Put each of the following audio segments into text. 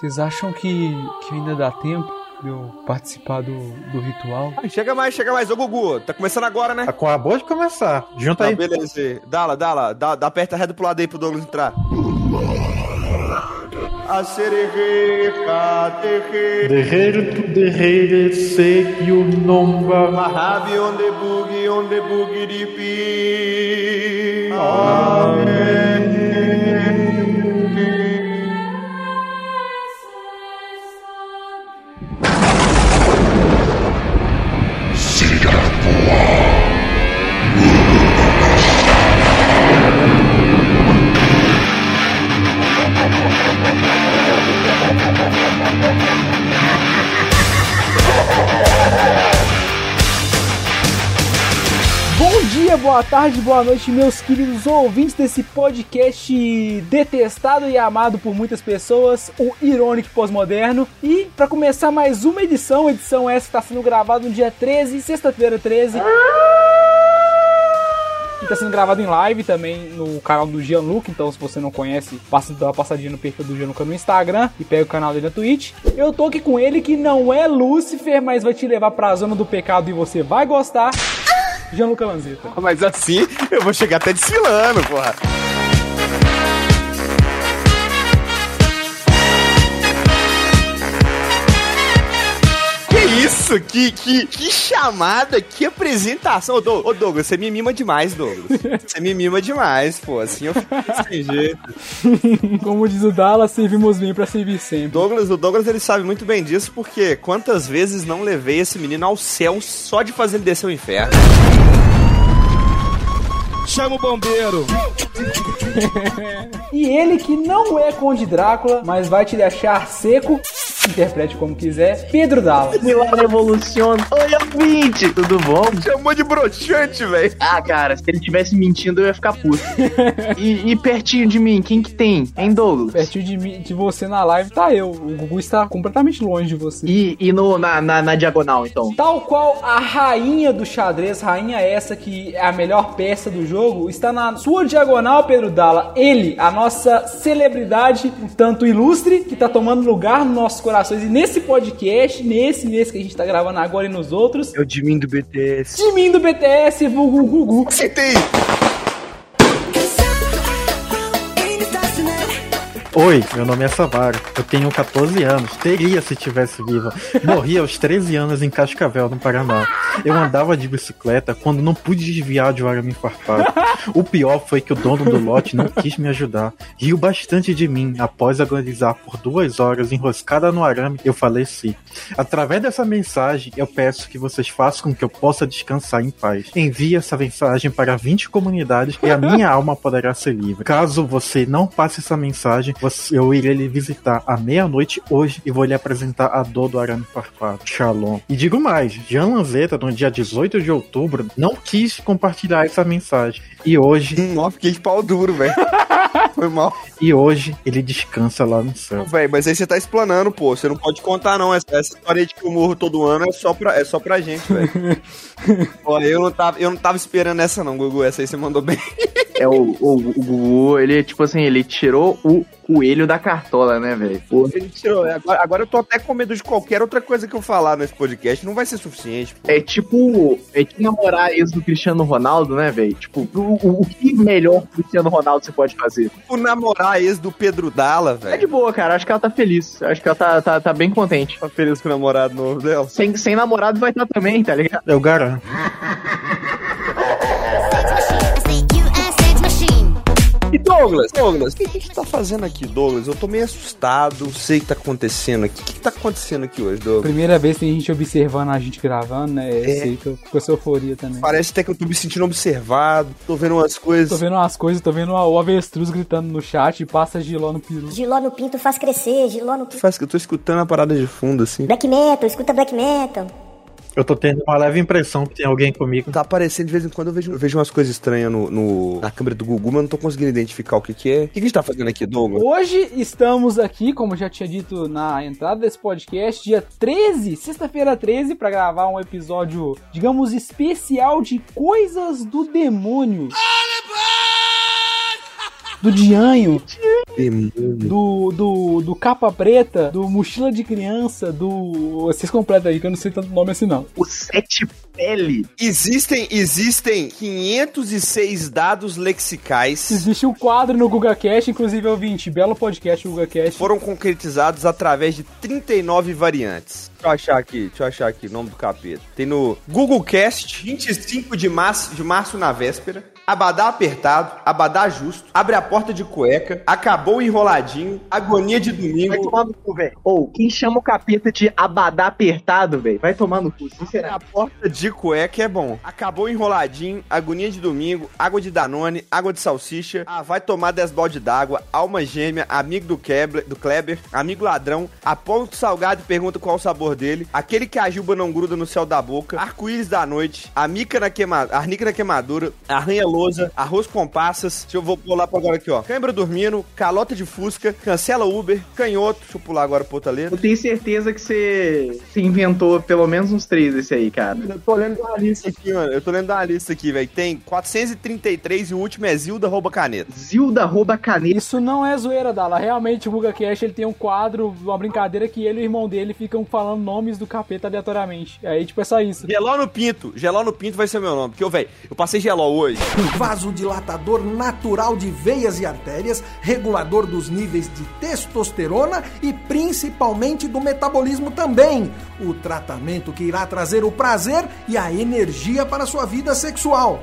Vocês acham que, que ainda dá tempo de eu participar do, do ritual? Ah, chega mais, chega mais. Ô, Gugu, tá começando agora, né? Acabou de começar. Junta Tá, aí. beleza. Dá lá, dá lá. Dá, dá aperta reto pro lado aí pro Douglas entrar. A sererê, caterê, Derreiro tu derreiro, sei o nomba. Mahabi onde bugi, onde bugi de Bom dia, boa tarde, boa noite, meus queridos ouvintes desse podcast detestado e amado por muitas pessoas, o Irônico Pós-Moderno. E para começar mais uma edição, edição essa está sendo gravada no dia 13, sexta-feira 13. E tá sendo gravado em live também no canal do Gianluca, então se você não conhece, passa uma passadinha no perfil do Gianluca no Instagram e pega o canal dele na Twitch. Eu tô aqui com ele que não é Lúcifer, mas vai te levar pra zona do pecado e você vai gostar. Gianluca Lanzetta. Mas assim, eu vou chegar até desfilando, porra. Isso? Que, que, que chamada, que apresentação. Ô, ô, Douglas, você me mima demais, Douglas. Você me mima demais, pô. Assim eu fico sem jeito. Como diz o Dallas, servimos bem pra servir sempre. Douglas, o Douglas ele sabe muito bem disso, porque quantas vezes não levei esse menino ao céu só de fazer ele descer o inferno? Chama o bombeiro! E ele que não é Conde Drácula, mas vai te deixar seco, interprete como quiser, Pedro Dallas. Milagre Revoluciona. Oi, ouvinte, tudo bom? Chamou de broxante, velho. Ah, cara, se ele tivesse mentindo, eu ia ficar puto. e, e pertinho de mim, quem que tem? Hein, Douglas? Pertinho de, mim, de você na live tá eu. O Gugu está completamente longe de você. E, e no, na, na, na diagonal, então? Tal qual a rainha do xadrez, rainha essa que é a melhor peça do jogo, está na sua diagonal, Pedro Dalla. Ele, a nossa celebridade, um tanto ilustre, que tá tomando lugar nos nossos corações. E nesse podcast, nesse mês que a gente tá gravando agora e nos outros, É o de mim do BTS. de mim do BTS, vulgo Gugu. Acertei! Oi, meu nome é Savaro. Eu tenho 14 anos. Teria se tivesse viva. Morri aos 13 anos em Cascavel, no Paraná. Eu andava de bicicleta quando não pude desviar de um arame farpado. O pior foi que o dono do lote não quis me ajudar. Riu bastante de mim. Após agonizar por duas horas enroscada no arame, eu faleci. Através dessa mensagem, eu peço que vocês façam com que eu possa descansar em paz. Envie essa mensagem para 20 comunidades e a minha alma poderá ser livre. Caso você não passe essa mensagem, eu irei lhe visitar à meia-noite hoje e vou lhe apresentar a dor do arame farpado. Shalom. E digo mais, Jean Lanzetta, no dia 18 de outubro, não quis compartilhar essa mensagem. E hoje, Ó, fiquei de pau duro, velho. Foi mal. e hoje ele descansa lá no céu. Véi, mas aí você tá explanando, pô. Você não pode contar, não. Essa, essa história de que eu morro todo ano é só pra, é só pra gente, velho. Pô, eu não, tava, eu não tava esperando essa, não, Gugu. Essa aí você mandou bem. É o, o, o Gugu, ele, tipo assim, ele tirou o coelho da cartola, né, velho? Pô, Ele tirou. Agora, agora eu tô até com medo de qualquer outra coisa que eu falar nesse podcast. Não vai ser suficiente. É tipo, é tipo namorar ex do Cristiano Ronaldo, né, velho? Tipo, o, o, o que melhor que o Cristiano Ronaldo você pode fazer? O namorar ex do Pedro Dalla, É velho. de boa, cara. Acho que ela tá feliz. Acho que ela tá, tá, tá bem contente. Tá feliz com o namorado novo dela. Sem, sem namorado vai estar também, tá ligado? Eu garanto. Douglas? Douglas, o que a gente tá fazendo aqui, Douglas? Eu tô meio assustado. Sei o que tá acontecendo aqui. O que, que tá acontecendo aqui hoje, Douglas? Primeira vez que tem gente observando a gente gravando, né? É. Sei que eu com essa euforia também. Parece até que eu tô me sentindo observado. Tô vendo umas coisas. Tô vendo umas coisas, tô vendo o avestruz gritando no chat e passa giló no peru. Giló no pinto faz crescer, giló no pinto. Faz que eu tô escutando a parada de fundo, assim. Black metal, escuta black metal. Eu tô tendo uma leve impressão que tem alguém comigo. Tá aparecendo de vez em quando, eu vejo, eu vejo umas coisas estranhas no, no- na câmera do Gugu, mas eu não tô conseguindo identificar o que que é. O que, que a gente tá fazendo aqui, Douglas? Hoje estamos aqui, como eu já tinha dito na entrada desse podcast, dia 13, sexta-feira 13, pra gravar um episódio, digamos, especial de Coisas do Demônio. Do Dianho, do, do, do Capa Preta, do Mochila de Criança, do. Vocês completam aí, que eu não sei tanto nome assim não. O Sete Pele. Existem, existem 506 dados lexicais Existe um quadro no GugaCast, inclusive ouvinte, belo podcast o GugaCast. foram concretizados através de 39 variantes. Deixa eu achar aqui, deixa eu achar aqui, nome do capeta. Tem no Google Cast, 25 de março, de março na véspera. Abadá apertado, abadá justo, abre a porta de cueca, acabou enroladinho, agonia de Vai domingo. tomar no cu, velho. Ou, quem chama o capeta de abadá apertado, velho? Vai tomar no cu, sinceramente. A porta de cueca é bom. Acabou enroladinho, agonia de domingo, água de Danone, água de salsicha. Ah, vai tomar 10 balde d'água, alma gêmea, amigo do Kleber, do Kleber, amigo ladrão, aponta o salgado e pergunta qual o sabor dele, aquele que a juba não gruda no céu da boca, arco-íris da noite, a mica na queimadura, arnica na queimadura, arranha lousa, arroz com passas. Deixa eu vou pular pra agora aqui, ó. Cãibra dormindo, calota de fusca, cancela Uber, canhoto. Deixa eu pular agora pro outra letra. Eu tenho certeza que você, inventou pelo menos uns três desse aí, cara. Eu tô lendo uma lista aqui, mano. Eu tô lendo uma lista aqui, velho. Tem 433 e o último é Zilda rouba caneta. Zilda rouba caneta. Isso não é zoeira, Dala. Realmente, o GugaCast ele tem um quadro, uma brincadeira que ele e o irmão dele ficam falando nomes do capeta aleatoriamente. Aí, tipo, é só isso. Geló no Pinto. Geló no Pinto vai ser meu nome. Porque, eu, velho, eu passei geló hoje. Vasodilatador natural de veias e artérias, regulador dos níveis de testosterona e principalmente do metabolismo também. O tratamento que irá trazer o prazer e a energia para sua vida sexual.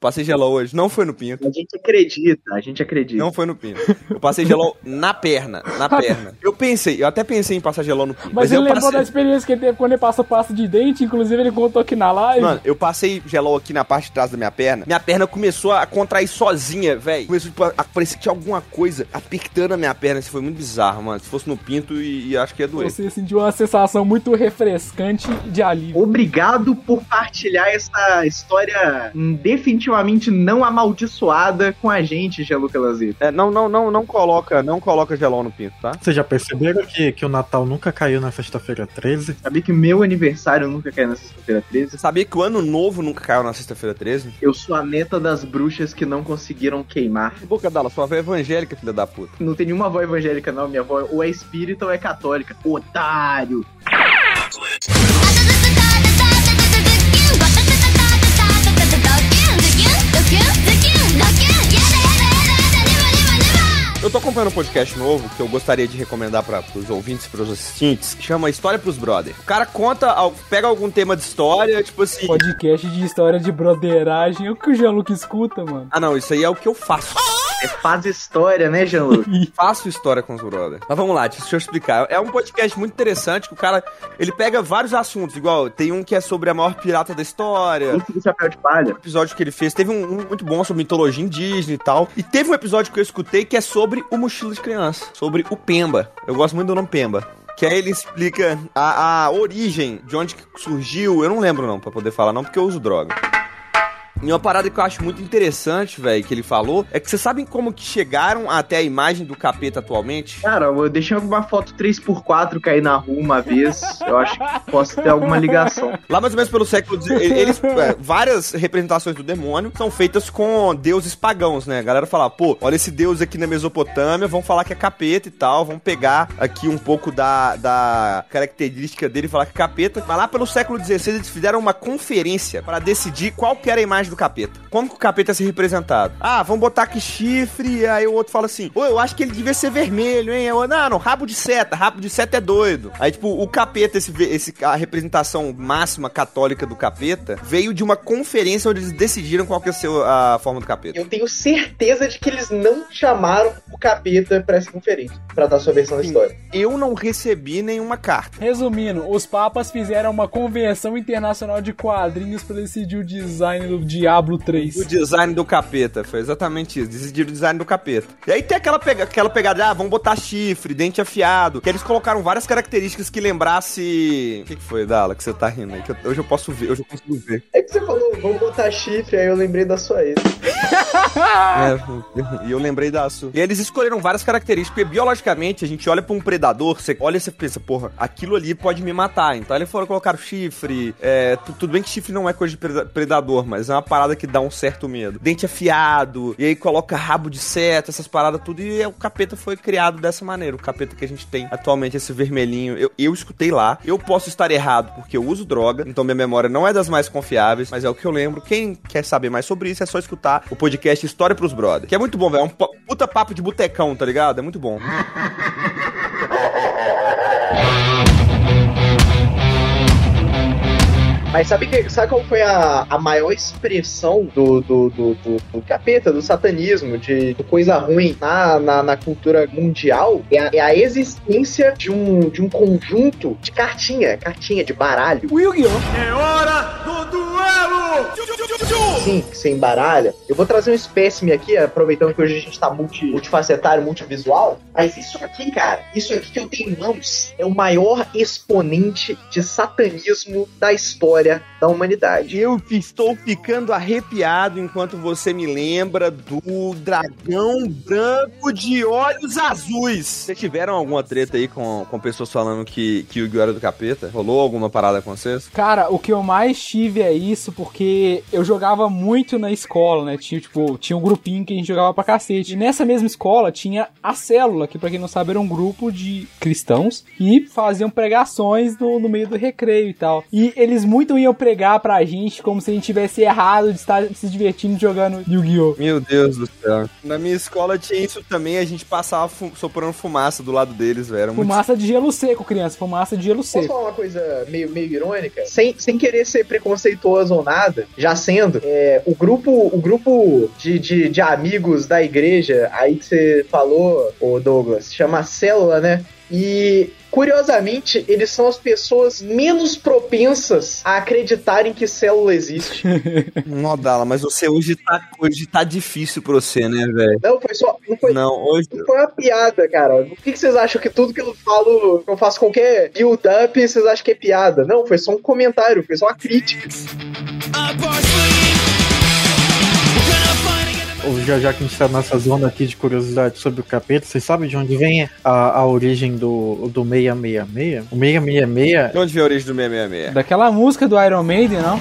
Passei geló hoje. Não foi no Pinto. A gente acredita, a gente acredita. Não foi no Pinto. Eu passei geló na perna. Na perna. Eu pensei, eu até pensei em passar geló no Pinto. Mas, ele eu lembrou da passei... experiência que ele teve quando ele passa pasta de dente, inclusive ele contou aqui na live. Mano, eu passei gelol aqui na parte de trás da minha perna. Minha perna começou a contrair sozinha, velho. Começou tipo, a parecer que tinha alguma coisa apertando a minha perna. Isso foi muito bizarro, mano. Se fosse no pinto, e, e acho que ia doer. Você sentiu uma sensação muito refrescante de alívio. Obrigado por partilhar essa história definitivamente não amaldiçoada com a gente, Gianluca Lazito. É, não, não, não, não coloca, não coloca gelol no pinto, tá? Vocês já perceberam que, que o Natal nunca caiu na sexta-feira 13? Sabia que meu aniversário nunca caiu na sexta-feira 13? Você sabia que o ano novo nunca caiu na sexta-feira 13? Eu sou a neta das bruxas que não conseguiram queimar. Boca dela, sua avó é evangélica, filha da puta. Não tem nenhuma avó evangélica, não. Minha avó ou é espírita ou é católica. Otário! Eu tô acompanhando um podcast novo que eu gostaria de recomendar para os ouvintes, pros assistentes, que chama História pros Brother. O cara conta, pega algum tema de história, tipo assim. Podcast de história de broderagem. É o que o Jean-Luc escuta, mano. Ah, não, isso aí é o que eu faço. É faz história, né, Gianluca? faço história com os brother. Mas vamos lá, deixa eu explicar. É um podcast muito interessante que o cara, ele pega vários assuntos, igual tem um que é sobre a maior pirata da história. Do chapéu de palha. episódio que ele fez, teve um, um muito bom sobre mitologia indígena e tal. E teve um episódio que eu escutei que é sobre o mochila de criança, sobre o Pemba. Eu gosto muito do nome Pemba. Que aí ele explica a, a origem, de onde que surgiu. Eu não lembro não, pra poder falar não, porque eu uso droga. E uma parada que eu acho muito interessante, velho, que ele falou, é que vocês sabem como que chegaram até a imagem do capeta atualmente? Cara, eu deixei alguma foto 3x4 cair na rua uma vez. Eu acho que posso ter alguma ligação. Lá mais ou menos pelo século XIX, eles, é, várias representações do demônio são feitas com deuses pagãos, né? A galera fala, pô, olha esse deus aqui na Mesopotâmia, vão falar que é capeta e tal, vão pegar aqui um pouco da, da característica dele e falar que é capeta. Mas lá pelo século XVI eles fizeram uma conferência para decidir qual que era a imagem do capeta. Como que o capeta ia ser representado? Ah, vamos botar aqui chifre, aí o outro fala assim, ô, eu acho que ele devia ser vermelho, hein? Eu, não, não, rabo de seta, rabo de seta é doido. Aí, tipo, o capeta, esse, esse, a representação máxima católica do capeta, veio de uma conferência onde eles decidiram qual que ia ser a forma do capeta. Eu tenho certeza de que eles não chamaram o capeta pra essa conferência, pra dar sua versão da história. Eu não recebi nenhuma carta. Resumindo, os papas fizeram uma convenção internacional de quadrinhos pra decidir o design do Diablo 3. O design do capeta, foi exatamente isso. Decidiram o design do capeta. E aí tem aquela, pega, aquela pegada, ah, vamos botar chifre, dente afiado. Que eles colocaram várias características que lembrasse. O que, que foi, Dala, que você tá rindo aí? Que eu- hoje eu posso ver, hoje eu consigo ver. É que você falou, vamos botar chifre, aí eu lembrei da sua ex. É, e eu lembrei da sua. E eles escolheram várias características, porque biologicamente a gente olha pra um predador, você olha e você pensa, porra, aquilo ali pode me matar. Então eles foram colocar chifre. É, tu- tudo bem que chifre não é coisa de preda- predador, mas é uma parada que dá um certo medo. Dente afiado, e aí coloca rabo de seta, essas paradas tudo, e o capeta foi criado dessa maneira. O capeta que a gente tem atualmente, esse vermelhinho, eu, eu escutei lá. Eu posso estar errado porque eu uso droga, então minha memória não é das mais confiáveis, mas é o que eu lembro. Quem quer saber mais sobre isso é só escutar o podcast História pros Brothers, que é muito bom, velho. É um puta papo de botecão, tá ligado? É muito bom. Mas sabe, que, sabe qual foi a, a maior expressão do, do, do, do, do capeta, do satanismo, de, de coisa ruim na, na, na cultura mundial? É a, é a existência de um, de um conjunto de cartinha, cartinha de baralho. O Yu-Gi-Oh! Sim, que você embaralha. Eu vou trazer um espécime aqui, aproveitando que hoje a gente tá multi, multifacetário, multivisual. Mas isso aqui, cara, isso aqui que eu tenho em mãos é o maior exponente de satanismo da história da humanidade. Eu estou ficando arrepiado enquanto você me lembra do dragão branco de olhos azuis. Vocês tiveram alguma treta aí com, com pessoas falando que, que o Yu-Gi-Oh! era do capeta? Rolou alguma parada com vocês? Cara, o que eu mais tive é isso, porque eu jogava muito na escola, né? Tinha, tipo, tinha um grupinho que a gente jogava pra cacete. E nessa mesma escola tinha a célula, que pra quem não sabe era um grupo de cristãos e faziam pregações no, no meio do recreio e tal. E eles muito iam pregar pra gente como se a gente tivesse errado de estar se divertindo jogando Yu-Gi-Oh! Meu Deus do céu. Na minha escola tinha isso também, a gente passava fu soprando fumaça do lado deles, velho. Era muito- Fumaça de gelo seco, criança. Fumaça de gelo Posso seco. falar uma coisa meio, meio irônica? Sem, sem querer ser preconceituoso ou nada, já sendo, é, o grupo, o grupo de, de, de amigos da igreja, aí que você falou, ô Douglas, chama Célula, né? E curiosamente, eles são as pessoas menos propensas a acreditarem que célula existe. Nodala, mas você hoje tá, hoje tá difícil pra você, né, velho? Não, foi só. Não foi, Não, hoje. Não foi uma piada, cara. Por que, que vocês acham que tudo que eu falo, que eu faço qualquer build-up, vocês acham que é piada? Não, foi só um comentário, foi só uma crítica. Ou já, já que a gente tá nessa zona aqui de curiosidade sobre o capeta, vocês sabem de onde vem a, a origem do, do 666? O 666 De onde veio a origem do 666? Daquela música do Iron Maiden, não?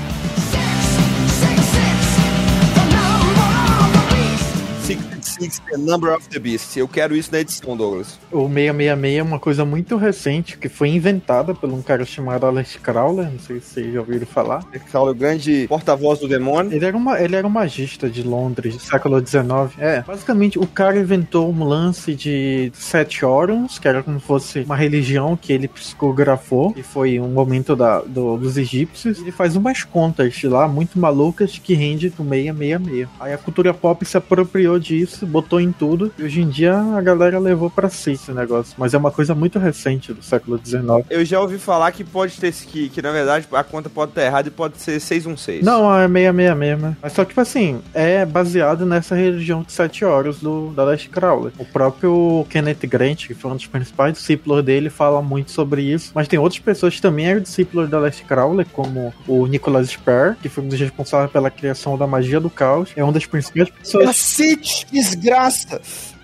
The Number of the Beast. Eu quero isso na edição, Douglas. O 666 é uma coisa muito recente que foi inventada por um cara chamado Alex Crowler, não sei se vocês já ouviram falar. Esse é o grande porta-voz do demônio. Ele era, uma, ele era um magista de Londres, do século XIX. É, basicamente o cara inventou um lance de sete órgãos, que era como se fosse uma religião que ele psicografou, que foi um momento da, do- dos egípcios. Ele faz umas contas de lá muito malucas que rende do 666. Aí a cultura pop se apropriou disso, botou em tudo, e hoje em dia a galera levou pra si esse negócio. Mas é uma coisa muito recente do século XIX. Eu já ouvi falar que pode ter que, que na verdade a conta pode estar errada e pode ser 616. Não, é 666, né? Mas só que, tipo assim, é baseado nessa religião de sete horas do, da Last Crowley. O próprio Kenneth Grant, que foi um dos principais discípulos dele, fala muito sobre isso. Mas tem outras pessoas que também eram discípulos da Last Crowley, como o Nicholas Sperr, que foi um dos responsáveis pela criação da magia do caos. É uma das principais pessoas. Cacete, desgraça!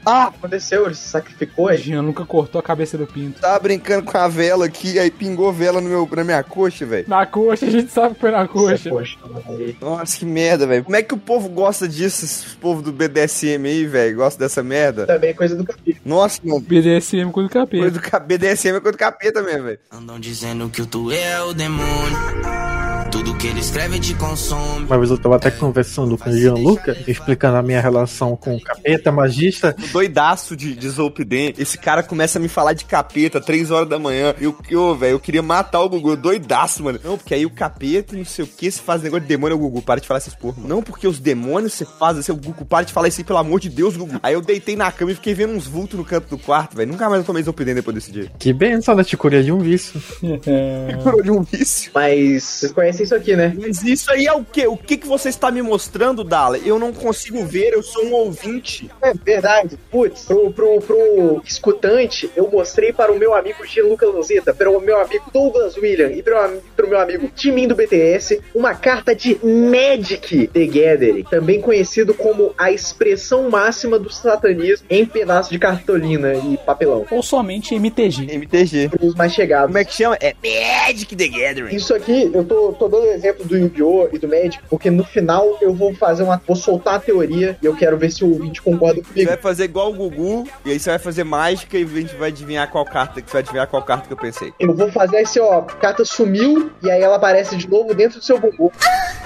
Ah, Aconteceu, ele se sacrificou, é Jean nunca cortou a cabeça do pinto. tava brincando com a vela aqui, aí pingou vela no meu, na minha coxa, velho. Na coxa, a gente sabe que foi na coxa. Poxa, aí. Nossa, que merda, velho. Como é que o povo gosta disso, esse povo do BDSM aí, velho? Gosta dessa merda? Também é coisa do capítulo. Nossa, mano. BDSM com o Coisa capeta. do ca- BDSM é coisa do capeta mesmo, velho. Andam dizendo que o tu é o demônio. Tudo que ele escreve te consome. Uma vez eu tava até conversando com o Gianluca, explicando a minha relação com o capeta, magista. Doidaço de, de Zolpidem. Esse cara começa a me falar de capeta, 3 horas da manhã. Eu, eu velho, eu queria matar o Gugu. Doidaço, mano. Não, porque aí o capeta e não sei o que, se faz negócio de demônio, o Gugu, para de falar essas porra. Não, porque os demônios você faz assim, o Gugu, para de falar isso aí, pelo amor de Deus, Gugu. Aí eu deitei na cama e fiquei vendo uns vultos no canto do quarto, velho. Nunca mais eu tomei Zolpidem depois desse dia. Que benção, né? Te curia de um vício. Curou de um vício. Mas vocês conhecem isso aqui, né? Mas isso aí é o quê? O que, que você está me mostrando, Dala? Eu não consigo ver, eu sou um ouvinte. É verdade. Putz, pro, pro, pro escutante, eu mostrei para o meu amigo Gianluca Lanzetta, para o meu amigo Douglas William e para o meu amigo Timin do BTS, uma carta de Magic the Gathering, também conhecido como a expressão máxima do satanismo em pedaço de cartolina e papelão. Ou somente MTG. MTG. Os mais chegados. Como é que chama? É Magic the Gathering. Isso aqui, eu tô, tô dando o exemplo do Yu-Gi-Oh! e do Magic, porque no final eu vou fazer uma. vou soltar a teoria e eu quero ver se o ouvinte concorda Você comigo. vai fazer igual o Gugu, e aí você vai fazer mágica e a gente vai adivinhar qual carta, que você vai adivinhar qual carta que eu pensei. Eu vou fazer assim, ó, a carta sumiu e aí ela aparece de novo dentro do seu bumbum.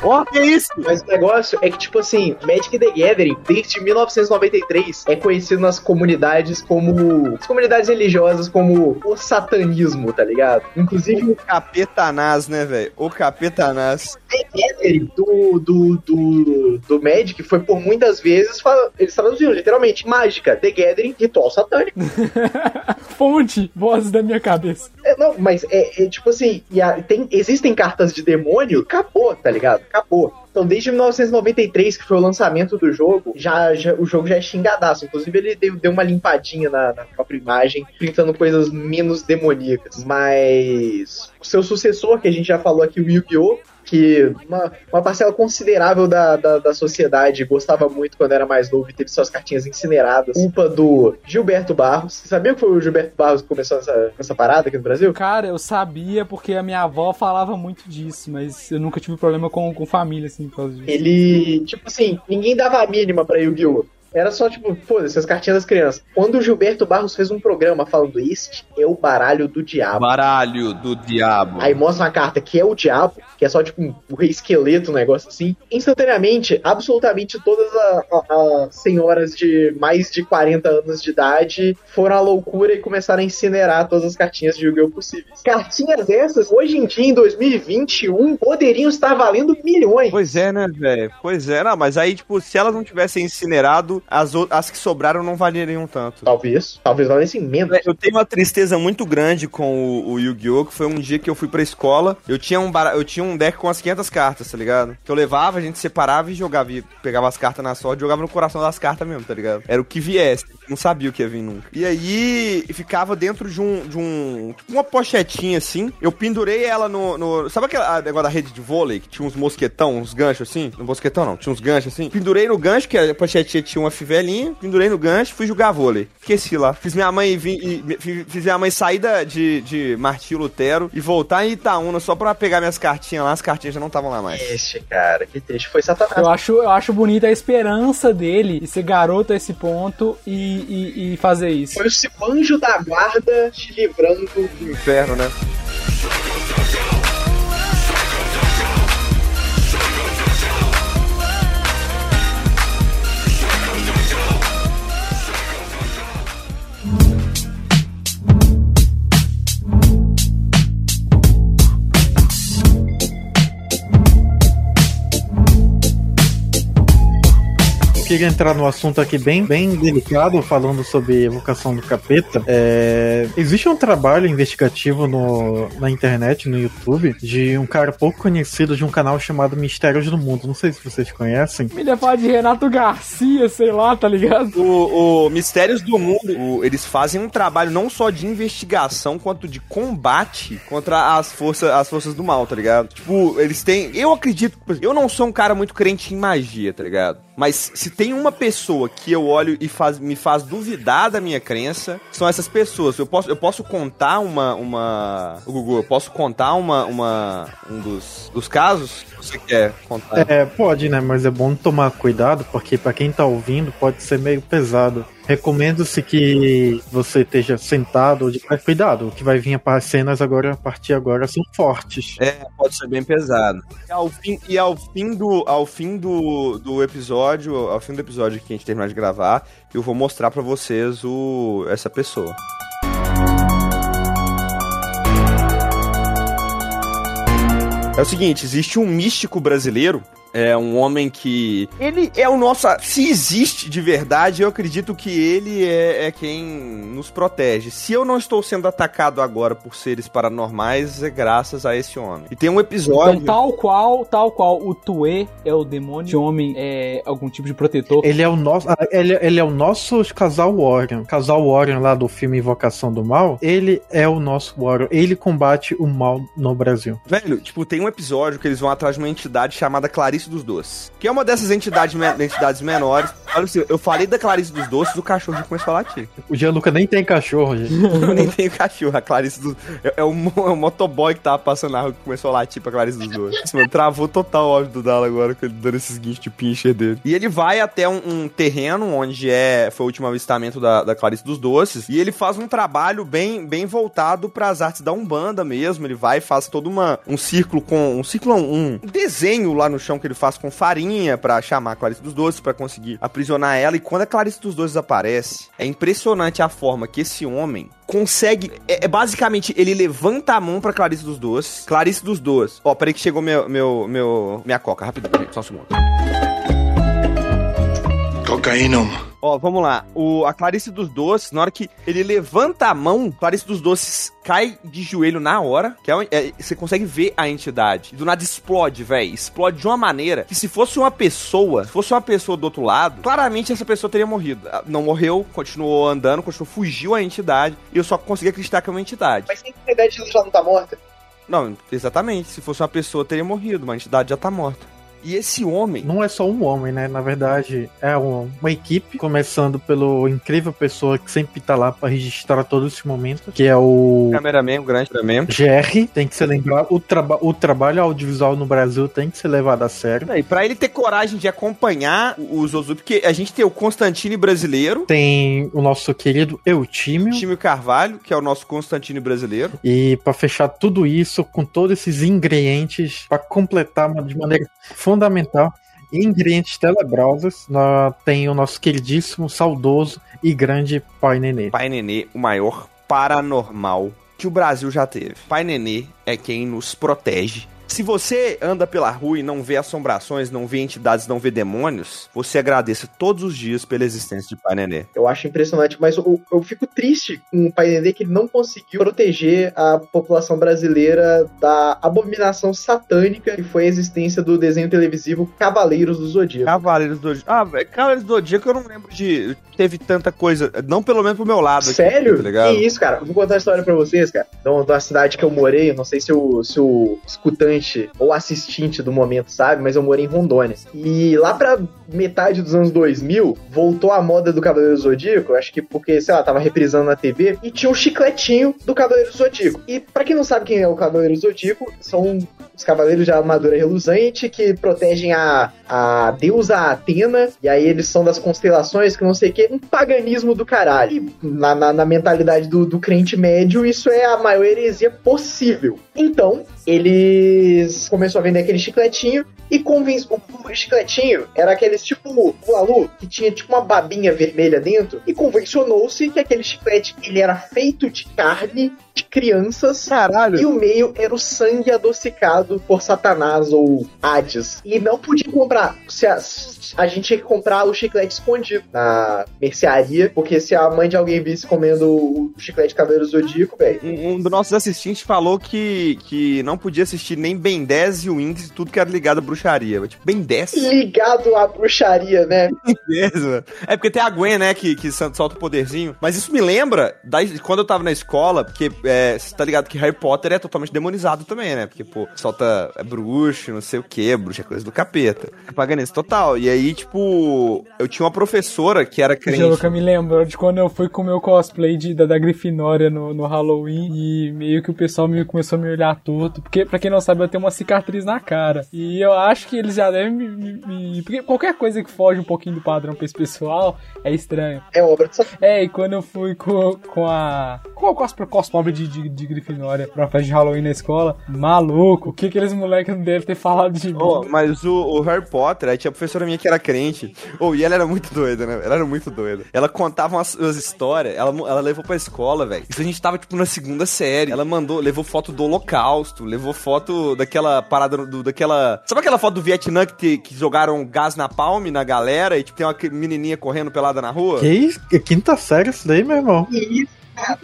Ó, que isso? Mas o negócio é que, tipo assim, Magic the Gathering, desde 1993, é conhecido nas comunidades como. As comunidades religiosas como o satanismo, tá ligado? Inclusive, O capetanás, né, velho? O capetanás. The Gathering do, do, do, do Magic foi por muitas vezes. Eles traduziram literalmente mágica, The Gathering, ritual satânico. Fonte, vozes da minha cabeça. É, não, mas é, é tipo assim, e a- tem, existem cartas de demônio, acabou, tá ligado? Acabou. Então, desde 1993, que foi o lançamento do jogo, já, já- o jogo já é xingadaço. Inclusive, ele deu, deu uma limpadinha na, na própria imagem, pintando coisas menos demoníacas. Mas o seu sucessor, que a gente já falou aqui, o Yu-Gi-Oh! Que uma, uma parcela considerável da, da, da sociedade gostava muito quando era mais novo e teve suas cartinhas incineradas. Culpa do Gilberto Barros. Você sabia que foi o Gilberto Barros que começou essa, essa parada aqui no Brasil? Cara, eu sabia porque a minha avó falava muito disso, mas eu nunca tive problema com, com família, assim, por causa disso. Ele, tipo assim, ninguém dava a mínima pra Yu-Gi-Oh! Era só, tipo, foda-se, as cartinhas das crianças. Quando o Gilberto Barros fez um programa falando este é o baralho do diabo. Baralho do diabo. Aí mostra uma carta que é o diabo, que é só tipo um, um rei esqueleto, um negócio assim. Instantaneamente, absolutamente todas as senhoras de mais de 40 anos de idade foram à loucura e começaram a incinerar todas as cartinhas de Yu-Gi-Oh! possíveis. Cartinhas essas, hoje em dia, em 2021, poderiam estar valendo milhões. Pois é, né, velho? Pois é, não, mas aí, tipo, se elas não tivessem incinerado, as, as que sobraram não valeriam tanto. Talvez, talvez valessem menos. Eu tenho uma tristeza muito grande com o, o Yu-Gi-Oh! que foi um dia que eu fui pra escola, eu tinha um bara- eu tinha um deck com as 500 cartas, tá ligado? Que eu levava, a gente separava e jogava, e pegava as cartas na sorte e jogava no coração das cartas mesmo, tá ligado? Era o que viesse, não sabia o que ia vir nunca. E aí, ficava dentro de um, de um, tipo uma pochetinha assim, eu pendurei ela no, no sabe aquele negócio da rede de vôlei, que tinha uns mosquetão, uns ganchos assim? No mosquetão não, tinha uns ganchos assim. Pendurei no gancho, que a pochetinha tinha uma fivelinha, pendurei no gancho, fui jogar vôlei. Esqueci lá. Fiz minha mãe vir, e, fi- fiz minha mãe sair da- de, de Martinho Lutero e voltar em Itaúna só pra pegar minhas cartinhas lá, as cartinhas já não estavam lá mais. Triste, cara, que triste. Foi Satanás. Eu acho, eu acho bonita a esperança dele de ser garoto a esse ponto e, e, e fazer isso. Foi o seu anjo da guarda te livrando do Inferno, né? Queria entrar no assunto aqui bem, bem delicado, falando sobre evocação do capeta. É, existe um trabalho investigativo no, na internet, no YouTube, de um cara pouco conhecido de um canal chamado Mistérios do Mundo. Não sei se vocês conhecem. Ele ia falar de Renato Garcia, sei lá, tá ligado? O, o Mistérios do Mundo, o- eles fazem um trabalho não só de investigação, quanto de combate contra as forças, as forças do mal, tá ligado? Tipo, eles têm. Eu acredito. Eu não sou um cara muito crente em magia, tá ligado? Mas se tem uma pessoa que eu olho e faz, me faz duvidar da minha crença, são essas pessoas. Eu posso, eu posso contar uma. uma Google, eu posso contar uma, uma, um dos, dos casos você quer contar? É, pode, né? Mas é bom tomar cuidado, porque pra quem tá ouvindo pode ser meio pesado. Recomendo-se que você esteja sentado de mas cuidado, o que vai vir para as cenas agora, a partir agora, são fortes. É, pode ser bem pesado. E ao fim, e ao fim, do, ao fim do, do episódio, ao fim do episódio que a gente terminar de gravar, eu vou mostrar pra vocês o, essa pessoa. É o seguinte, existe um místico brasileiro, é um homem que. Ele é o nosso. Se existe de verdade, eu acredito que ele é, é quem nos protege. Se eu não estou sendo atacado agora por seres paranormais, é graças a esse homem. E tem um episódio. Então, tal qual, tal qual o Tuê é o demônio, o homem é algum tipo de protetor. Ele é o nosso, ah, ele, ele é o nosso casal Warrior. Casal Warrior lá do filme Invocação do Mal. Ele é o nosso Warrior. Ele combate o mal no Brasil. Velho, tipo, tem um episódio que eles vão atrás de uma entidade chamada Clarice Clarice dos Doces, que é uma dessas entidades, me- entidades menores. Olha assim, eu falei da Clarice dos Doces, o cachorro já começou a latir. O Gianluca nem tem cachorro, gente. Nem tenho cachorro, a Clarice dos... É, é o, mo- é o motoboy que tava passando na rua que começou a latir pra Clarice dos Doces. Esse Mano, travou total o áudio do Dala agora, com ele dando esses guinchos de pincher dele. E ele vai até um, um terreno onde é, foi o último avistamento da, da Clarice dos Doces, e ele faz um trabalho bem, bem voltado pras artes da Umbanda mesmo. Ele vai e faz todo uma, um círculo com... Um círculo, um, um desenho lá no chão que ele faz com farinha pra chamar a Clarice dos Doces, pra conseguir aprisionar ela. E quando a Clarice dos Doces aparece, é impressionante a forma que esse homem consegue. É, é basicamente, ele levanta a mão pra Clarice dos Doces. Clarice dos Doces. Ó, peraí que chegou meu, meu, meu, minha coca. Rapidão, gente, só um segundo. Cocaína. Ó, vamos lá. O, a Clarice dos Doces, na hora que ele levanta a mão, Clarice dos Doces cai de joelho na hora, que é, é, você consegue ver a entidade. Do nada explode, velho. Explode de uma maneira que se fosse uma pessoa, se fosse uma pessoa do outro lado, claramente essa pessoa teria morrido. Ah, Não morreu, continuou andando, continuou, fugiu a entidade, e eu só consegui acreditar que é uma entidade. Mas tem a ideia de ela já não tá morta? Não, exatamente. Se fosse uma pessoa, teria morrido, mas a entidade já tá morta. E esse homem. Não é só um homem, né? Na verdade, é um- uma equipe, começando pelo incrível pessoa que sempre tá lá pra registrar todo esse momento, que é o Cameraman, o grande cameraman. GR. Tem que ser lembrado, o, traba o trabalho audiovisual no Brasil tem que ser levado a sério. E pra ele ter coragem de acompanhar o o Zozu, porque a gente tem o Constantine brasileiro, Tem o nosso querido Eutímio. Time Carvalho, que é o nosso Constantine brasileiro. E pra fechar tudo isso com todos esses ingredientes pra completar de maneira fundamental, ingredientes tenebrosos, tem o nosso queridíssimo, saudoso e grande Pai Nenê. Pai Nenê, o maior paranormal que o Brasil já teve. Pai Nenê é quem nos protege. Se você anda pela rua e não vê assombrações, não vê entidades, não vê demônios, você agradeça todos os dias pela existência de Pai Nenê. Eu acho impressionante, mas eu, eu fico triste com o Pai Nenê que ele não conseguiu proteger a população brasileira da abominação satânica que foi a existência do desenho televisivo Cavaleiros do Zodíaco. Cavaleiros do Zodíaco. Ah, velho, Cavaleiros do Zodíaco eu não lembro de. Teve tanta coisa. Não pelo menos pro meu lado. aqui, Sério? tá ligado? que isso, cara? Vou contar uma história pra vocês, cara. Uma cidade que eu morei, não sei se o, se o escutante ou assistente do momento sabe, mas eu morei em Rondônia. E lá pra metade dos anos 2000, voltou a moda do Cavaleiro Zodíaco, acho que porque, sei lá, tava reprisando na TV, e tinha um chicletinho do Cavaleiro Zodíaco. E pra quem não sabe quem é o Cavaleiro Zodíaco, são os cavaleiros de armadura reluzente que protegem a, a deusa Atena, e aí eles são das constelações, que não sei o que, um paganismo do caralho. E na, na, na mentalidade do, do crente médio, isso é a maior heresia possível. Então, eles começaram a vender aquele chicletinho e convenc... o o chicletinho era aqueles tipo o Alu, que tinha tipo uma babinha vermelha dentro, e convencionou-se que aquele chiclete ele era feito de carne de crianças Caralho. e o meio era o sangue adocicado por Satanás ou Hades. E não podia comprar. Se a, a gente tinha que comprar o chiclete escondido na mercearia, porque se a mãe de alguém visse comendo o chiclete Cavaleiro Zodíaco, velho. Um, um dos nossos assistentes falou que, que não podia assistir nem Ben 10 e o Índice, tudo que era ligado à bruxaria. Tipo, Ben 10? Ligado à bruxaria, né? Beleza. É porque tem a Gwen, né, que, que solta o poderzinho. Mas isso me lembra da, quando eu tava na escola, porque é, você tá ligado que Harry Potter é totalmente demonizado também, né? Porque, pô, solta é bruxo, não sei o que, bruxa é coisa do capeta. É paganês total. E aí, tipo, eu tinha uma professora que era crente. Angélica me lembrou de quando eu fui com o meu cosplay de, da, da Grifinória no, no Halloween e meio que o pessoal me, começou a me olhar torto. Porque, pra quem não sabe, eu tenho uma cicatriz na cara. E eu acho que eles já devem me. me- me- porque qualquer coisa que foge um pouquinho do padrão pra esse pessoal é estranho. É obra de. É, e quando eu fui com, com a. Com o cosplay, cosplay de, de, de Grifinória pra festa de Halloween na escola, maluco, o que aqueles moleques não devem ter falado de mim? Oh, mas o, o Harry Potter, aí tinha a professora minha que era crente. Oh, e ela era muito doida, né? Ela era muito doida. Ela contava umas, umas histórias, ela, ela levou pra escola, velho. Isso a gente tava, tipo, na segunda série. Ela mandou, levou foto do holocausto, levou foto daquela parada, do, daquela... Sabe aquela foto do Vietnã que, te- que jogaram gás na palme na galera e, tipo, tem uma menininha correndo pelada na rua? Que isso? Que Quinta série isso daí, meu irmão. E É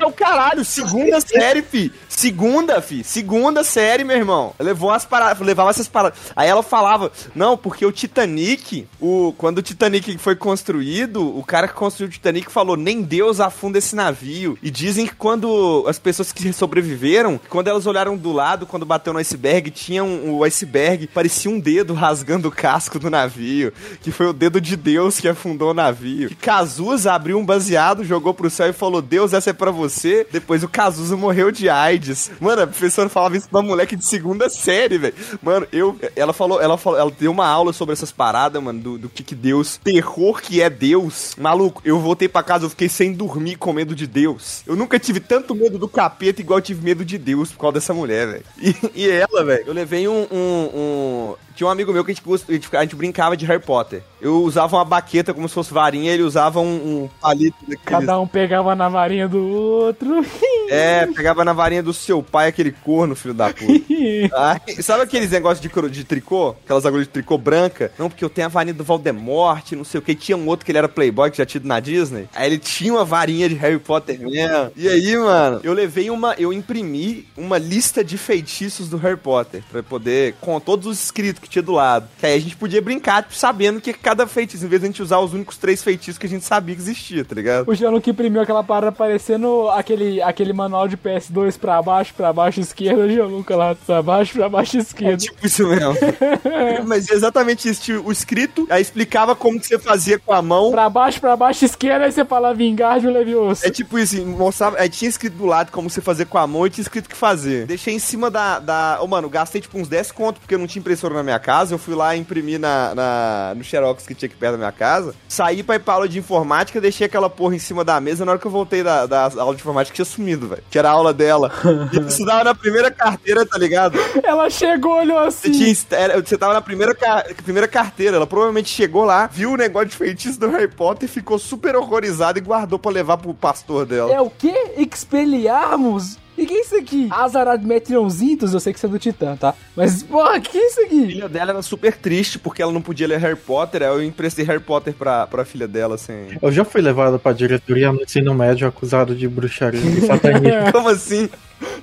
o caralho, segunda série, fi. Segunda, fi. Segunda série, meu irmão. Levou as paradas, levava essas paradas. Aí ela falava, não, porque o Titanic, o, quando o Titanic foi construído, o cara que construiu o Titanic falou, nem Deus afunda esse navio. E dizem que quando as pessoas que sobreviveram, quando elas olharam do lado, quando bateu no iceberg, tinha um, o iceberg, parecia um dedo rasgando o casco do navio. Que foi o dedo de Deus que afundou o navio. Que Cazuza abriu um baseado, jogou pro céu e falou, Deus, essa é pra você. Depois o Cazuza morreu de AIDS. Mano, a professora falava isso pra moleque de segunda série, velho. Mano, eu. Ela falou, ela falou, ela deu uma aula sobre essas paradas, mano, do, do que que Deus. Terror que é Deus. Maluco, eu voltei pra casa, eu fiquei sem dormir com medo de Deus. Eu nunca tive tanto medo do capeta igual eu tive medo de Deus por causa dessa mulher, velho. E, e ela, velho, eu levei um, um, um- Tinha um amigo meu que a gente, a gente brincava de Harry Potter. Eu usava uma baqueta como se fosse varinha, ele usava um, um palito daqueles. Cada um pegava na varinha do outro. É, pegava na varinha do seu pai aquele corno, filho da puta. Ai, sabe aqueles negócios de, de tricô? Aquelas agulhas de tricô branca? Não, porque eu tenho a varinha do Voldemort, não sei o que. Tinha um outro que ele era playboy, que já tinha ido na Disney. Aí ele tinha uma varinha de Harry Potter mesmo. E aí, mano, eu levei uma... Eu imprimi uma lista de feitiços do Harry Potter. Pra poder... Com todos os escritos que tinha do lado. Que aí a gente podia brincar, sabendo que cada feitiço, em vez de a gente usar os únicos três feitiços que a gente sabia que existia, tá ligado? O Gianluca imprimiu aquela parada parecendo aquele, aquele manual de PS2 pra baixo, pra baixo, esquerda, Gianluca lá, pra baixo, pra baixo, esquerda. Tipo isso mesmo. Mas é exatamente isso. Tinha o escrito, aí explicava como que você fazia com a mão. Pra baixo, pra baixo, esquerda, aí você fala Vingardium Levioso. É tipo isso, mostrava, aí tinha escrito do lado como você fazer com a mão e tinha escrito o que fazer. Deixei em cima da. da oh, mano, gastei tipo uns 10 conto porque eu não tinha impressora na minha casa. Eu fui lá imprimir na, na, no Xerox que tinha aqui perto da minha casa. Saí pra ir pra aula de informática, deixei aquela porra em cima da mesa. Na hora que eu voltei da, da aula de informática, tinha sumido, velho. Que era a aula dela. E eu estudava na primeira carteira, tá ligado? Ela chegou, olhou Você, assim. tinha, era- você tava na primeira, ca- primeira carteira, ela provavelmente chegou lá, viu o negócio de feitiço do Harry Potter, ficou super horrorizada e guardou pra levar pro pastor dela. É o quê? Expeliarmos? E que é isso aqui? Azaradmetrionzintos, eu sei que isso é do Titã, tá? Mas, porra, que é isso A aqui? filha dela era super triste porque ela não podia ler Harry Potter, aí eu emprestei Harry Potter pra, pra filha dela, assim. Eu já fui levado pra diretoria no ensino médio acusado de bruxaria e satanismo. Como assim?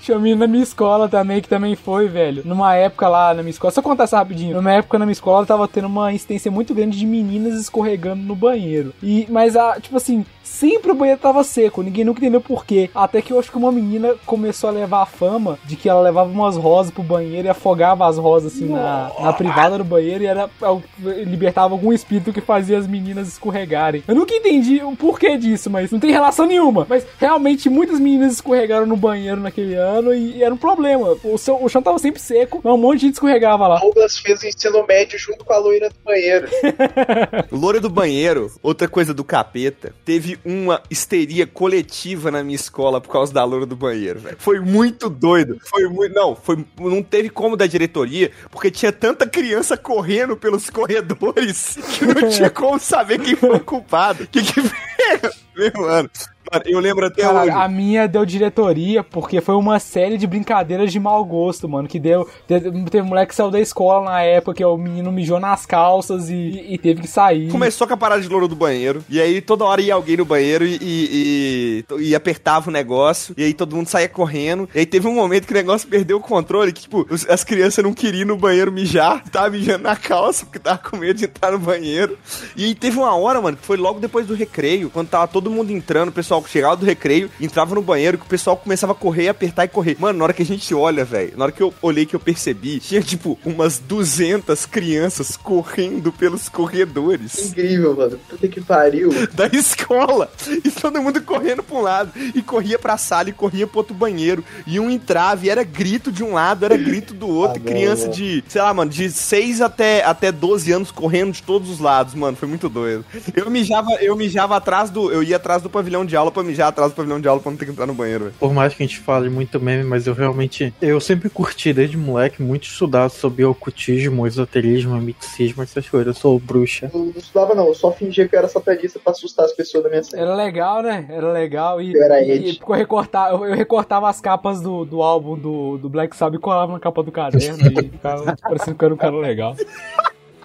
Tinha um menino na minha escola também, que também foi, velho. Numa época lá na minha escola, só contar essa rapidinho. Numa época na minha escola, tava tendo uma incidência muito grande de meninas escorregando no banheiro. E, mas, a, tipo assim, sempre o banheiro tava seco, ninguém nunca entendeu por quê. Até que eu acho que uma menina começou a levar a fama de que ela levava umas rosas pro banheiro e afogava as rosas, assim, na, na privada do banheiro e era, libertava algum espírito que fazia as meninas escorregarem. Eu nunca entendi o porquê disso, mas não tem relação nenhuma. Mas realmente muitas meninas escorregaram no banheiro naquele ano e, e era um problema. O, seu- o chão tava sempre seco, mas um monte de gente escorregava lá. Douglas fez o ensino médio junto com a loira do banheiro. Loura do banheiro, outra coisa do capeta, teve uma histeria coletiva na minha escola por causa da loura do banheiro, velho. Foi muito doido. Foi muito. Não, foi, não teve como da diretoria, porque tinha tanta criança correndo pelos corredores que não tinha como saber quem foi o culpado. Que que Meu, mano. Mano, eu lembro até Cara, hoje. a minha deu diretoria porque foi uma série de brincadeiras de mau gosto, mano. Que deu. Teve, um moleque que saiu da escola na época que o menino mijou nas calças e, e teve que sair. Começou com a parada de louro do banheiro. E aí toda hora ia alguém no banheiro e, e, e- apertava o negócio. E aí todo mundo saía correndo. E aí teve um momento que o negócio perdeu o controle. Que, tipo, as crianças não queriam ir no banheiro mijar. Tava mijando na calça porque tava com medo de entrar no banheiro. E aí teve uma hora, mano, que foi logo depois do recreio. Quando tava todo mundo entrando, o pessoal chegava do recreio, entrava no banheiro, que o pessoal começava a correr, apertar e correr. Mano, na hora que a gente olha, velho, na hora que eu olhei que eu percebi, tinha tipo umas 200 crianças correndo pelos corredores Incrível, mano. Puta que pariu. da escola. E todo mundo correndo pra um lado. E corria pra sala e corria pro outro banheiro. E um entrava e era grito de um lado, era grito do outro. e criança de, sei lá, mano, de 6 até, até 12 anos correndo de todos os lados, mano. Foi muito doido. Eu mijava, eu mijava atrás do. Eu ia atrás do pavilhão de aula pra mijar atrás do pavilhão de aula pra não ter que entrar no banheiro, velho. Por mais que a gente fale muito meme, mas eu realmente. Eu sempre curti desde moleque muito estudar sobre ocultismo, esoterismo, miticismo, essas coisas. Eu sou bruxa. Eu não estudava, não. Eu só fingia que eu era satanista pra assustar as pessoas da minha sala. Era legal, né? Era legal. E, Eu era e, Ed. e eu, recortava, eu, eu recortava as capas do, do álbum do, do Black Sabbath e colava na capa do caderno e ficava parecendo que eu era um cara legal.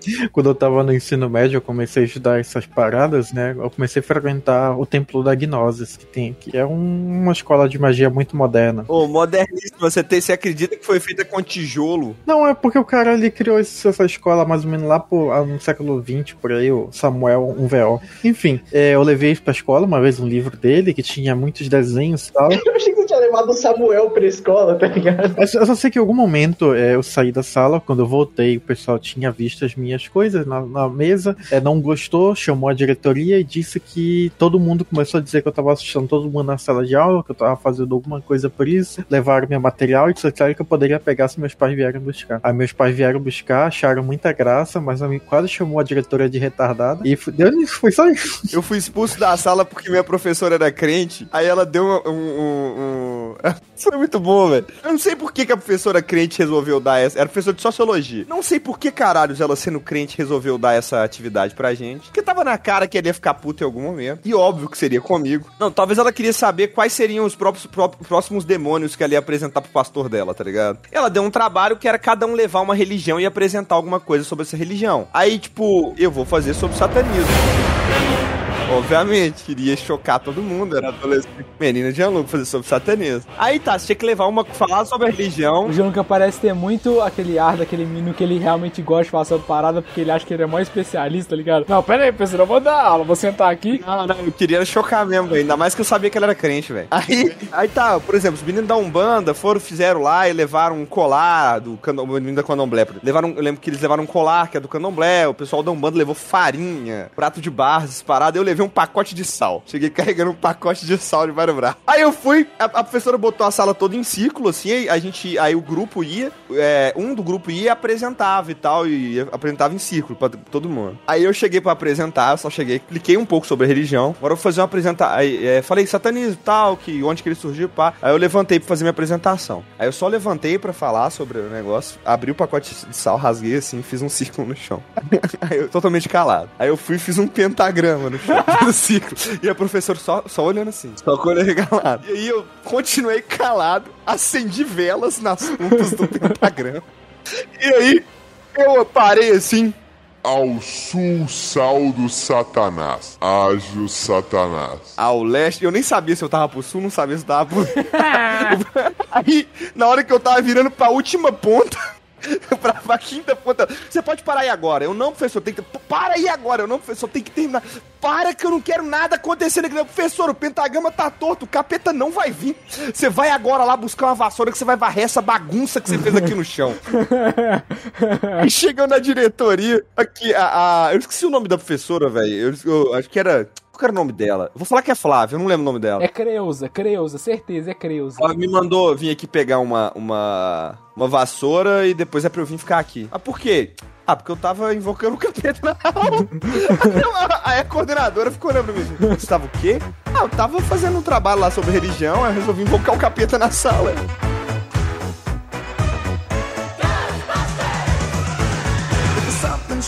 quando eu tava no ensino médio, eu comecei a estudar essas paradas, né? Eu comecei a frequentar o Templo da Gnosis, que tem, que é um- uma escola de magia muito moderna. Ô, modernista, você, tem, você acredita que foi feita com tijolo? Não, é porque o cara ele criou esse- essa escola mais ou menos lá por, no século XX, por aí, o Samuel 1VO. Enfim, é, eu levei pra escola uma vez um livro dele que tinha muitos desenhos e tal. Tinha levado o Samuel pra escola, tá ligado? Eu só- sei que em algum momento é, eu saí da sala, quando eu voltei, o pessoal tinha visto as minhas coisas na, na mesa, é, não gostou, chamou a diretoria e disse que todo mundo começou a dizer que eu tava assustando todo mundo na sala de aula, que eu tava fazendo alguma coisa por isso, levaram meu material e disseram que eu poderia pegar se meus pais vierem buscar. Aí meus pais vieram buscar, acharam muita graça, mas a mim quase chamou a diretora de retardada e foi, foi só isso. Eu fui expulso da sala porque minha professora era crente. Aí ela deu um. um, um- Isso foi muito bom, velho. Eu não sei por que, que a professora crente resolveu dar essa. Era professora de sociologia. Não sei por que caralhos ela, sendo crente, resolveu dar essa atividade pra gente. Porque tava na cara que ele ia ficar puto em algum momento. E óbvio que seria comigo. Não, talvez ela queria saber quais seriam os próprios, pró- próximos demônios que ela ia apresentar pro pastor dela, tá ligado? Ela deu um trabalho que era cada um levar uma religião e apresentar alguma coisa sobre essa religião. Aí, tipo, eu vou fazer sobre satanismo. Obviamente, queria chocar todo mundo, era adolescente. Menina de Aluno fazer sobre satanismo. Aí tá, você tinha que levar uma. falar sobre a religião. O Jonathan parece ter muito aquele ar daquele menino que ele realmente gosta de falar sobre parada porque ele acha que ele é mais especialista, tá ligado? Não, pera aí, professor, eu vou dar aula, vou sentar aqui. Não, não, eu queria chocar mesmo. Ainda mais que eu sabia que ele era crente, velho. Aí, aí tá, por exemplo, os meninos da Umbanda foram, fizeram lá e levaram um colar do menino da candomblé. Levaram, eu lembro que eles levaram um colar que é do candomblé, o pessoal da Umbanda levou farinha, prato de barras, parada. Eu levei um pacote de sal. Cheguei carregando um pacote de sal de vários braços. Aí eu fui, a, a professora botou a sala toda em círculo, assim, a gente, aí o grupo ia, é, um do grupo ia e apresentava e tal, e apresentava em círculo pra todo mundo. Aí eu cheguei pra apresentar, só cheguei, expliquei um pouco sobre a religião. Agora eu vou fazer uma apresentação. Aí é, falei satanismo tal, que onde que ele surgiu, pá. Aí eu levantei pra fazer minha apresentação. Aí eu só levantei pra falar sobre o negócio, abri o pacote de sal, rasguei assim, fiz um círculo no chão. Aí eu totalmente calado. Aí eu fui e fiz um pentagrama no chão, no círculo. E a professora só, só olhando assim, só com o olho regalado. E aí eu continuei calado, acendi velas nas pontas do pentagrama. E aí eu parei assim, Ao sul, sal do Satanás. Ágil Satanás. ao leste. Eu nem sabia se eu tava pro sul, não sabia se eu tava pro. aí, na hora que eu tava virando pra última ponta. pra, pra quinta ponta. Você pode parar aí agora. Eu não, professor, tem que. Para aí agora. Eu não, professor, tem que terminar. Para que eu não quero nada acontecendo aqui. Professor, o pentagrama tá torto. O capeta não vai vir. Você vai agora lá buscar uma vassoura que você vai varrer essa bagunça que você fez aqui no chão. Aí chegando na diretoria, aqui, a, a- eu esqueci o nome da professora, velho. Eu, eu acho que era. Qual era o nome dela? Vou falar que é Flávia, eu não lembro o nome dela. É Creuza, Creuza, certeza, é Creuza. Ela me mandou vir aqui pegar uma, uma, uma vassoura e depois é pra eu vir ficar aqui. Ah, por quê? Ah, porque eu tava invocando o capeta na aula. Aí a coordenadora ficou olhando pra mim. Você tava o quê? Ah, eu tava fazendo um trabalho lá sobre religião, aí eu resolvi invocar o capeta na sala.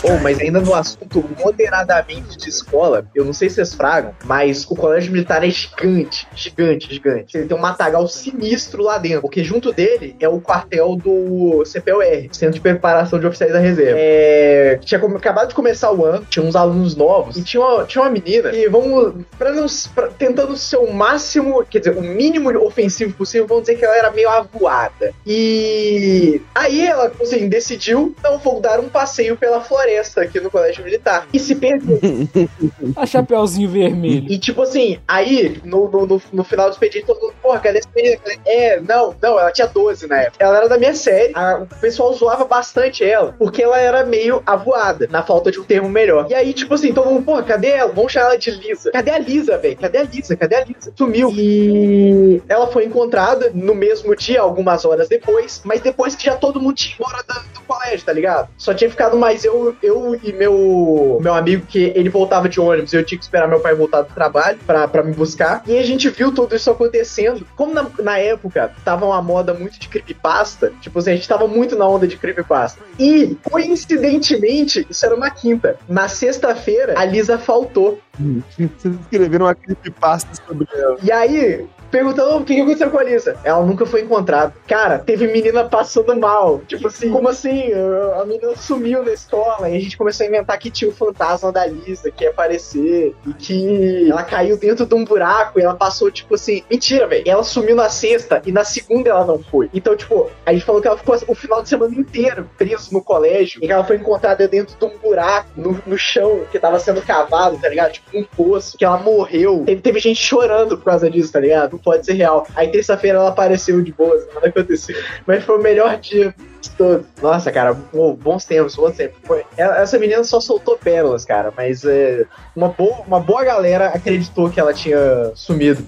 Oh, mas ainda no assunto moderadamente de escola, eu não sei se vocês fragam, mas o colégio militar é gigante, gigante, gigante. Ele tem um matagal sinistro lá dentro, porque junto dele é o quartel do CPUR, Centro de Preparação de Oficiais da Reserva. É, tinha acabado de começar o ano, tinha uns alunos novos, e tinha uma, tinha uma menina que, vamos, pra pra- tentando ser o máximo, quer dizer, o mínimo ofensivo possível, vamos dizer que ela era meio avoada. E aí ela, assim, decidiu, não, vou dar um passeio pela floresta aqui no colégio militar. E se perdeu. A Chapeuzinho Vermelho. E tipo assim, aí, no, no, no, no final do expediente, todo mundo, porra, cadê essa menina? É, não, não, ela tinha 12 na época. Ela era da minha série, a- o pessoal zoava bastante ela, porque ela era meio avoada, na falta de um termo melhor. E aí, tipo assim, todo mundo, porra, cadê ela? Vamos chamar ela de Lisa. Cadê a Lisa, velho? Cadê a Lisa? Cadê a Lisa? Sumiu. E ela foi encontrada no mesmo dia, algumas horas depois, mas depois que já todo mundo tinha ido embora da- do colégio, tá ligado? Só tinha ficado mais eu, eu e meu, meu amigo, que ele voltava de ônibus, eu tinha que esperar meu pai voltar do trabalho pra, pra me buscar. E a gente viu tudo isso acontecendo. Como na, na época tava uma moda muito de creepypasta, tipo assim, a gente tava muito na onda de creepypasta. E, coincidentemente, isso era uma quinta. Na sexta-feira, a Lisa faltou. Vocês escreveram uma creepypasta sobre ela. E aí, perguntando o que aconteceu com a Lisa. Ela nunca foi encontrada. Cara, teve menina passando mal. Tipo assim, como assim? A menina sumiu na escola. E a gente começou a inventar que tinha o fantasma da Lisa que ia aparecer. E que ela caiu dentro de um buraco e ela passou, tipo assim. Mentira, velho. Ela sumiu na sexta e na segunda ela não foi. Então, tipo, a gente falou que ela ficou o final de semana inteiro preso no colégio. E que ela foi encontrada dentro de um buraco no, no chão que tava sendo cavado, tá ligado? Tipo, um poço. Que ela morreu. Teve, teve gente chorando por causa disso, tá ligado? Pode ser real. Aí terça-feira ela apareceu de boas, nada aconteceu. Mas foi o melhor dia de todos. Nossa, cara, bons tempos, bons tempos. Essa menina só soltou pérolas, cara, mas é, uma, boa, uma boa galera acreditou que ela tinha sumido.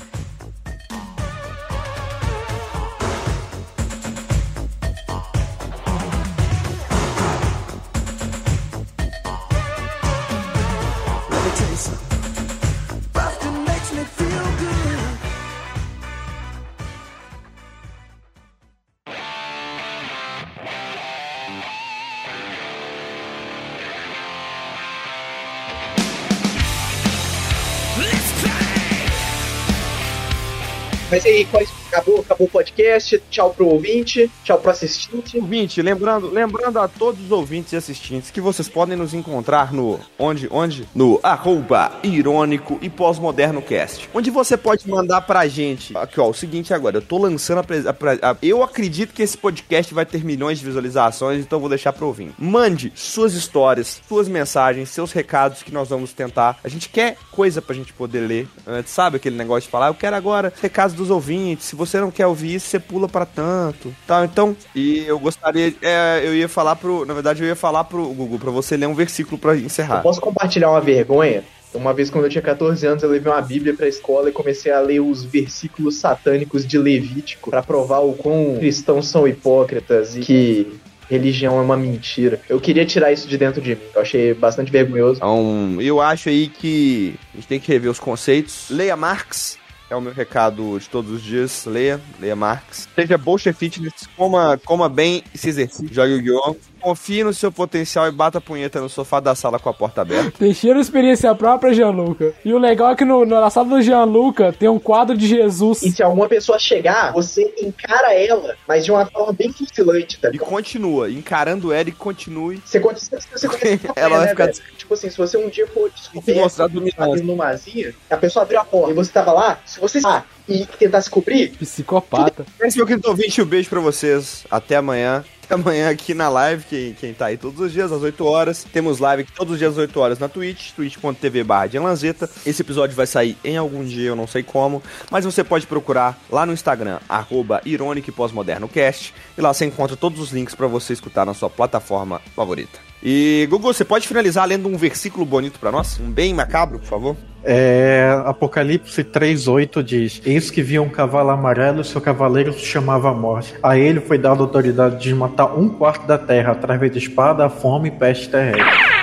Acabou, acabou o podcast. Tchau pro ouvinte, tchau pro assistente. Ouvinte, lembrando, lembrando a todos os ouvintes e assistentes que vocês podem nos encontrar no onde onde no arroba irônico e pós-moderno cast, onde você pode mandar pra gente. Aqui ó, o seguinte agora, eu tô lançando a, a a- eu acredito que esse podcast vai ter milhões de visualizações, então vou deixar pro ouvinte. Mande suas histórias, suas mensagens, seus recados que nós vamos tentar. A gente quer coisa pra gente poder ler, né? sabe aquele negócio de falar, eu quero agora recados dos ouvintes. Se você não quer ouvir isso, você pula pra tanto, tá? Então, e eu gostaria, é, eu ia falar pro, na verdade eu ia falar pro Google pra você ler um versículo pra encerrar. Posso compartilhar uma vergonha? Uma vez, quando eu tinha 14 anos, eu levei uma Bíblia pra escola e comecei a ler os versículos satânicos de Levítico pra provar o quão cristãos são hipócritas e que religião é uma mentira. Eu queria tirar isso de dentro de mim. Eu achei bastante vergonhoso. Então, eu acho aí que a gente tem que rever os conceitos. Leia Marx, é o meu recado de todos os dias. Leia, leia Marx. Seja bolcha fitness, coma, coma bem e se exercite. Jogue o guion. Confie no seu potencial e bata a punheta no sofá da sala com a porta aberta. Teixeira experiência própria, Gianluca. E o legal é que no, na sala do Gianluca tem um quadro de Jesus. E se alguma pessoa chegar, você encara ela, mas de uma forma bem fuzilante, tá E ligado? continua, encarando ela e continue. Você conhece, você conhece a Ela vai né, ficar velho? Tipo assim, se você um dia for Se mostrar descoberto dominante. abrindo uma asinha, a pessoa abriu a porta e você tava lá, se você ah, e tentar se cobrir, Psicopata. Esse é meu querido ouvinte, um beijo pra vocês. Até amanhã. Amanhã aqui na live, quem, quem tá aí todos os dias às 8 horas. Temos live todos os dias às 8 horas na Twitch, twitch.tv barra. Esse episódio vai sair em algum dia, eu não sei como, mas você pode procurar lá no Instagram, arroba irônico e e lá você encontra todos os links pra você escutar na sua plataforma favorita. E, Gugu, você pode finalizar lendo um versículo bonito pra nós? Um bem macabro, por favor? É, Apocalipse 3,8 diz: Eis que via um cavalo amarelo, seu cavaleiro se chamava Morte. A ele foi dada a autoridade de matar um quarto da terra através de espada, fome e peste terrestre.